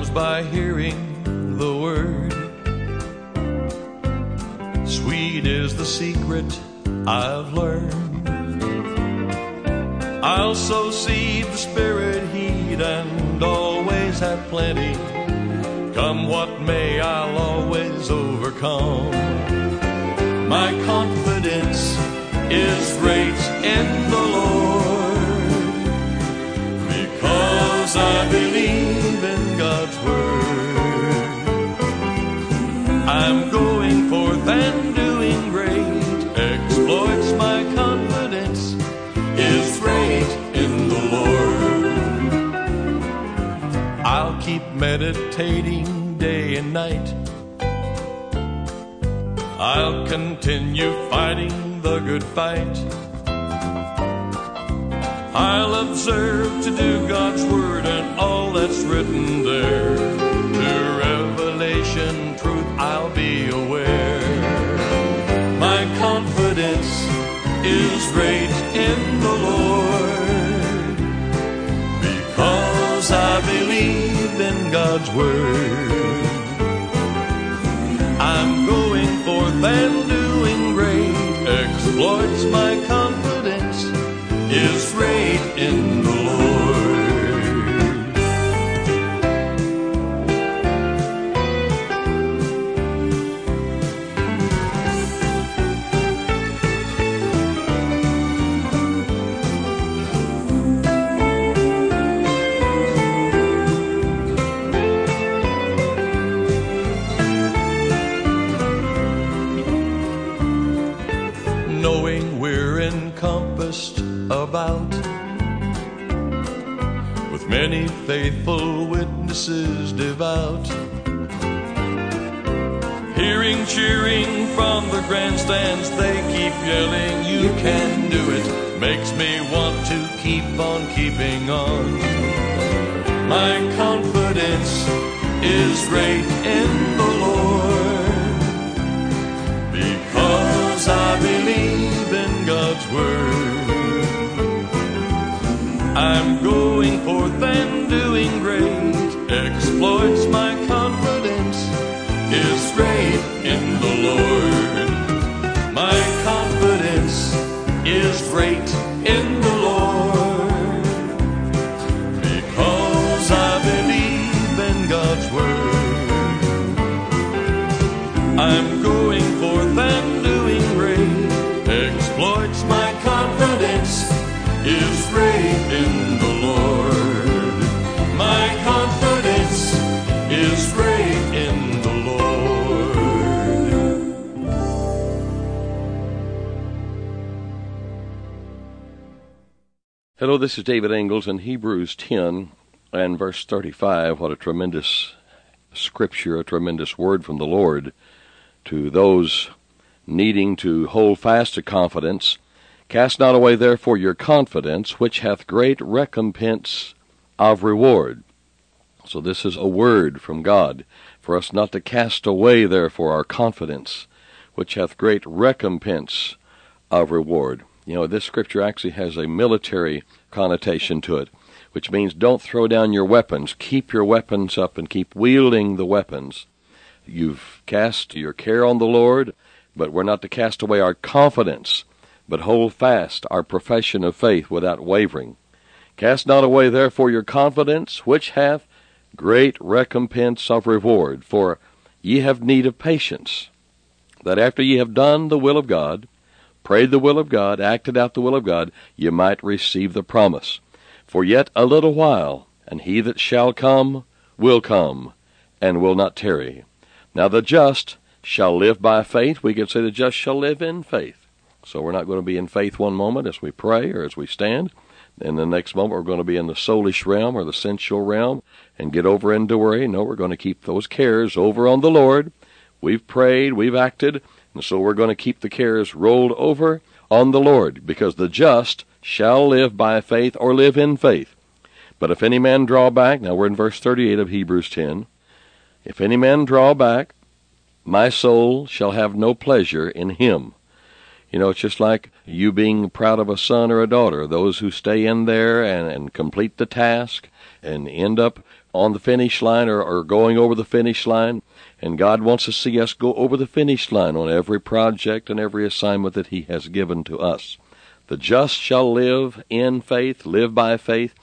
Comes by hearing the word. Sweet is the secret I've learned. I'll sow seed the spirit heed and always have plenty. Come what may, I'll always overcome. My confidence is great in the Lord because I believe day and night. I'll continue fighting the good fight. I'll observe to do God's word and all that's written there. To revelation, truth, I'll be aware. My confidence is great in the Lord God's word. I'm going forth and doing great exploits. My knowing we're encompassed about with many faithful witnesses devout. Hearing cheering from the grandstands, they keep yelling, You can do it. Makes me want to keep on keeping on. My confidence is great in believe in God's word. I'm going forth and doing great exploits. My confidence is great in the Lord. My confidence is great in the Lord because I believe in God's word. I'm going Hello, this is David Ingles in Hebrews 10 and verse 35. What a tremendous scripture, a tremendous word from the Lord to those needing to hold fast to confidence. Cast not away therefore your confidence, which hath great recompense of reward. So this is a word from God for us not to cast away therefore our confidence, which hath great recompense of reward. You know, this scripture actually has a military connotation to it, which means don't throw down your weapons. Keep your weapons up and keep wielding the weapons. You've cast your care on the Lord, but we're not to cast away our confidence, but hold fast our profession of faith without wavering. Cast not away therefore your confidence, which hath great recompense of reward, for ye have need of patience, that after ye have done the will of God, prayed the will of God, acted out the will of God, ye might receive the promise. For yet a little while, and he that shall come will come, and will not tarry. Now the just shall live by faith. We could say the just shall live in faith. So we're not going to be in faith one moment as we pray or as we stand. And the next moment we're going to be in the soulish realm or the sensual realm and get over into worry. No, we're going to keep those cares over on the Lord. We've prayed, we've acted, and so we're going to keep the cares rolled over on the Lord, because the just shall live by faith or live in faith. But if any man draw back, now we're in verse 38 of Hebrews 10, if any man draw back, my soul shall have no pleasure in him. You know, it's just like you being proud of a son or a daughter, those who stay in there and, and complete the task and end up on the finish line or, or going over the finish line. And God wants to see us go over the finish line on every project and every assignment that He has given to us. The just shall live in faith, live by faith.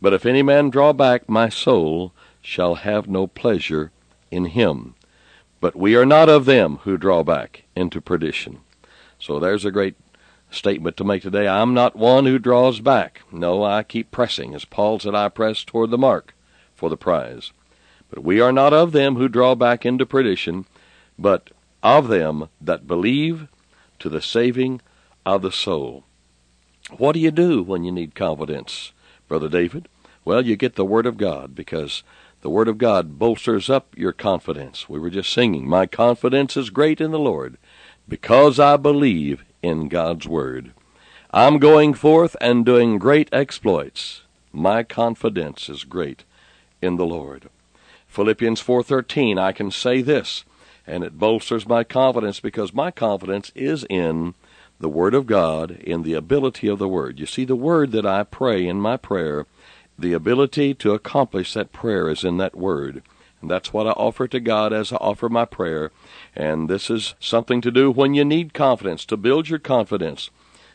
But if any man draw back, my soul shall have no pleasure in him. But we are not of them who draw back into perdition. So there's a great statement to make today. I'm not one who draws back. No, I keep pressing. As Paul said, I press toward the mark for the prize. But we are not of them who draw back into perdition, but of them that believe to the saving of the soul. What do you do when you need confidence, Brother David? Well, you get the Word of God because the Word of God bolsters up your confidence. We were just singing, My confidence is great in the Lord because I believe in God's Word. I'm going forth and doing great exploits. My confidence is great in the Lord. Philippians 4:13 I can say this and it bolsters my confidence because my confidence is in the word of God, in the ability of the word. You see the word that I pray in my prayer, the ability to accomplish that prayer is in that word. And that's what I offer to God as I offer my prayer. And this is something to do when you need confidence, to build your confidence.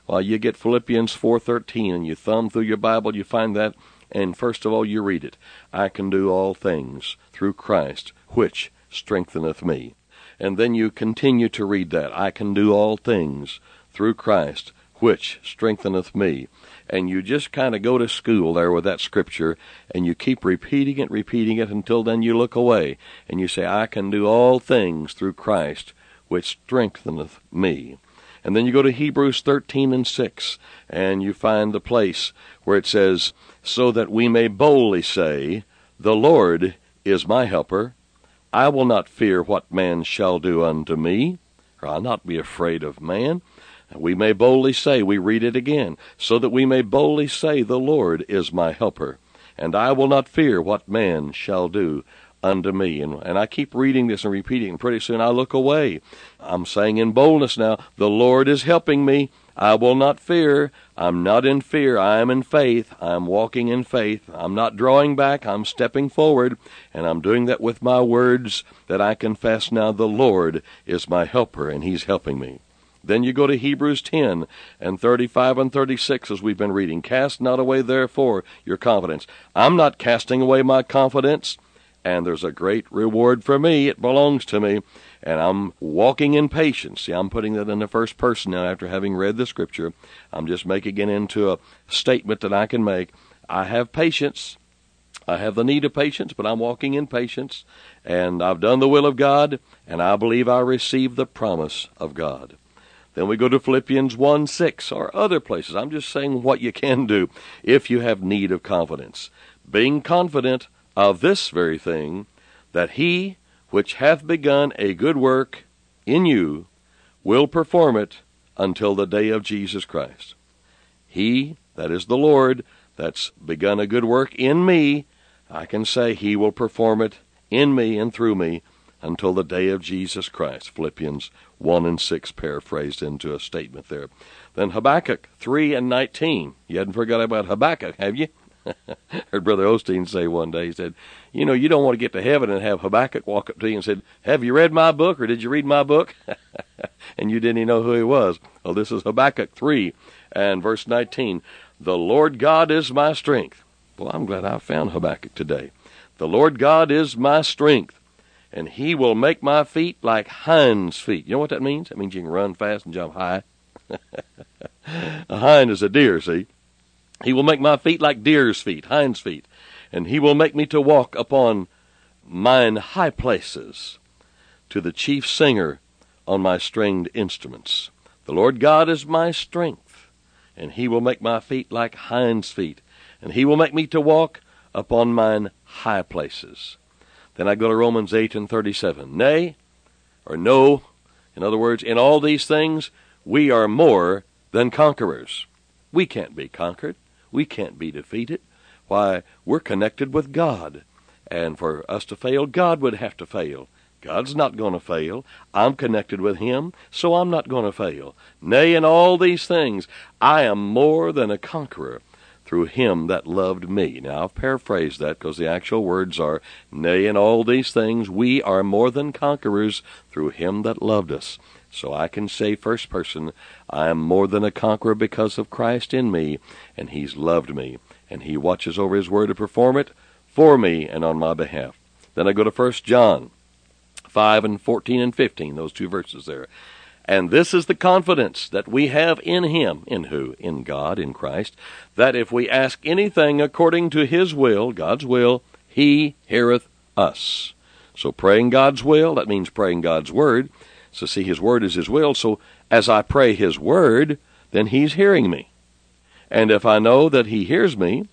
While you get Philippians 4:13 and you thumb through your Bible, you find that and first of all you read it. I can do all things through Christ, which strengtheneth me. And then you continue to read that. I can do all things through Christ, which strengtheneth me and you just kind of go to school there with that scripture and you keep repeating it, repeating it until then you look away and you say, I can do all things through Christ which strengtheneth me. And then you go to Hebrews 13 and 6 and you find the place where it says, So that we may boldly say, The Lord is my helper. I will not fear what man shall do unto me, or I'll not be afraid of man. We may boldly say, we read it again, so that we may boldly say, The Lord is my helper, and I will not fear what man shall do unto me. And, and I keep reading this and repeating, and pretty soon I look away. I'm saying in boldness now, The Lord is helping me. I will not fear. I'm not in fear. I am in faith. I'm walking in faith. I'm not drawing back. I'm stepping forward. And I'm doing that with my words that I confess now the Lord is my helper and He's helping me. Then you go to Hebrews 10 and 35 and 36 as we've been reading. Cast not away therefore your confidence. I'm not casting away my confidence, and there's a great reward for me. It belongs to me, and I'm walking in patience. See, I'm putting that in the first person now after having read the scripture. I'm just making it into a statement that I can make. I have patience. I have the need of patience, but I'm walking in patience, and I've done the will of God, and I believe I receive the promise of God. Then we go to Philippians 1 6 or other places. I'm just saying what you can do if you have need of confidence. Being confident of this very thing, that he which hath begun a good work in you will perform it until the day of Jesus Christ. He, that is the Lord, that's begun a good work in me, I can say he will perform it in me and through me until the day of Jesus Christ. Philippians 1 and 6 paraphrased into a statement there. Then Habakkuk 3 and 19. You hadn't forgot about Habakkuk, have you? Heard Brother Osteen say one day, he said, You know, you don't want to get to heaven and have Habakkuk walk up to you and said, Have you read my book or did you read my book? and you didn't even know who he was. Well, this is Habakkuk 3 and verse 19. The Lord God is my strength. Well, I'm glad I found Habakkuk today. The Lord God is my strength and he will make my feet like hinds' feet. You know what that means? That means you can run fast and jump high. a hind is a deer, see? He will make my feet like deer's feet, hinds feet, and he will make me to walk upon mine high places. To the chief singer on my stringed instruments. The Lord God is my strength, and he will make my feet like hinds feet, and he will make me to walk upon mine high places. Then I go to Romans 8 and 37. Nay, or no, in other words, in all these things, we are more than conquerors. We can't be conquered. We can't be defeated. Why, we're connected with God. And for us to fail, God would have to fail. God's not going to fail. I'm connected with Him, so I'm not going to fail. Nay, in all these things, I am more than a conqueror through Him that loved me. Now, I've paraphrased that because the actual words are, Nay, in all these things, we are more than conquerors through Him that loved us. So I can say, first person, I am more than a conqueror because of Christ in me, and He's loved me, and He watches over His word to perform it for me and on my behalf. Then I go to First John 5 and 14 and 15, those two verses there. And this is the confidence that we have in Him. In who? In God, in Christ. That if we ask anything according to His will, God's will, He heareth us. So praying God's will, that means praying God's word. So see, His word is His will. So as I pray His word, then He's hearing me. And if I know that He hears me,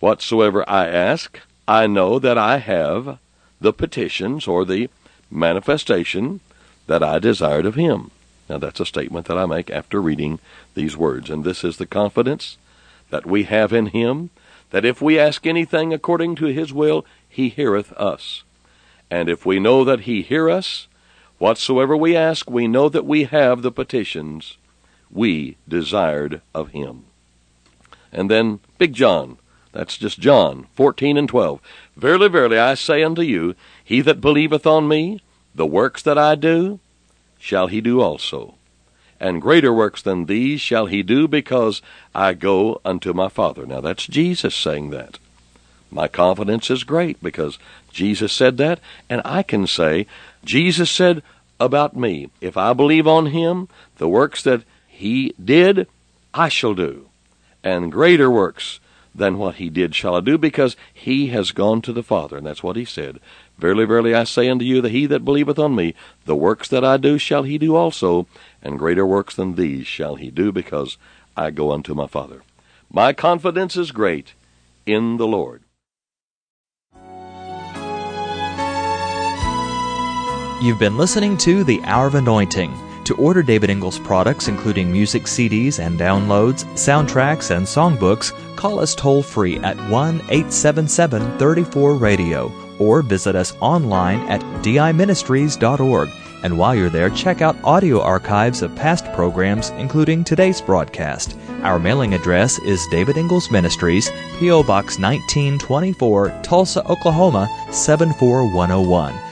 whatsoever I ask, I know that I have the petitions or the manifestation that I desired of him. Now, that's a statement that I make after reading these words. And this is the confidence that we have in him, that if we ask anything according to his will, he heareth us. And if we know that he hear us, whatsoever we ask, we know that we have the petitions we desired of him. And then Big John, that's just John 14 and 12. Verily, verily, I say unto you, he that believeth on me, the works that I do, shall he do also. And greater works than these shall he do, because I go unto my Father. Now that's Jesus saying that. My confidence is great because Jesus said that, and I can say, Jesus said about me, if I believe on him, the works that he did, I shall do. And greater works than what he did shall I do, because he has gone to the Father. And that's what he said. Verily, verily, I say unto you, that he that believeth on me, the works that I do shall he do also, and greater works than these shall he do, because I go unto my Father. My confidence is great in the Lord. You've been listening to The Hour of Anointing. To order David Ingles products, including music CDs and downloads, soundtracks, and songbooks, call us toll free at 1 877 34 Radio or visit us online at diministries.org. And while you're there, check out audio archives of past programs, including today's broadcast. Our mailing address is David Ingles Ministries, P.O. Box 1924, Tulsa, Oklahoma 74101.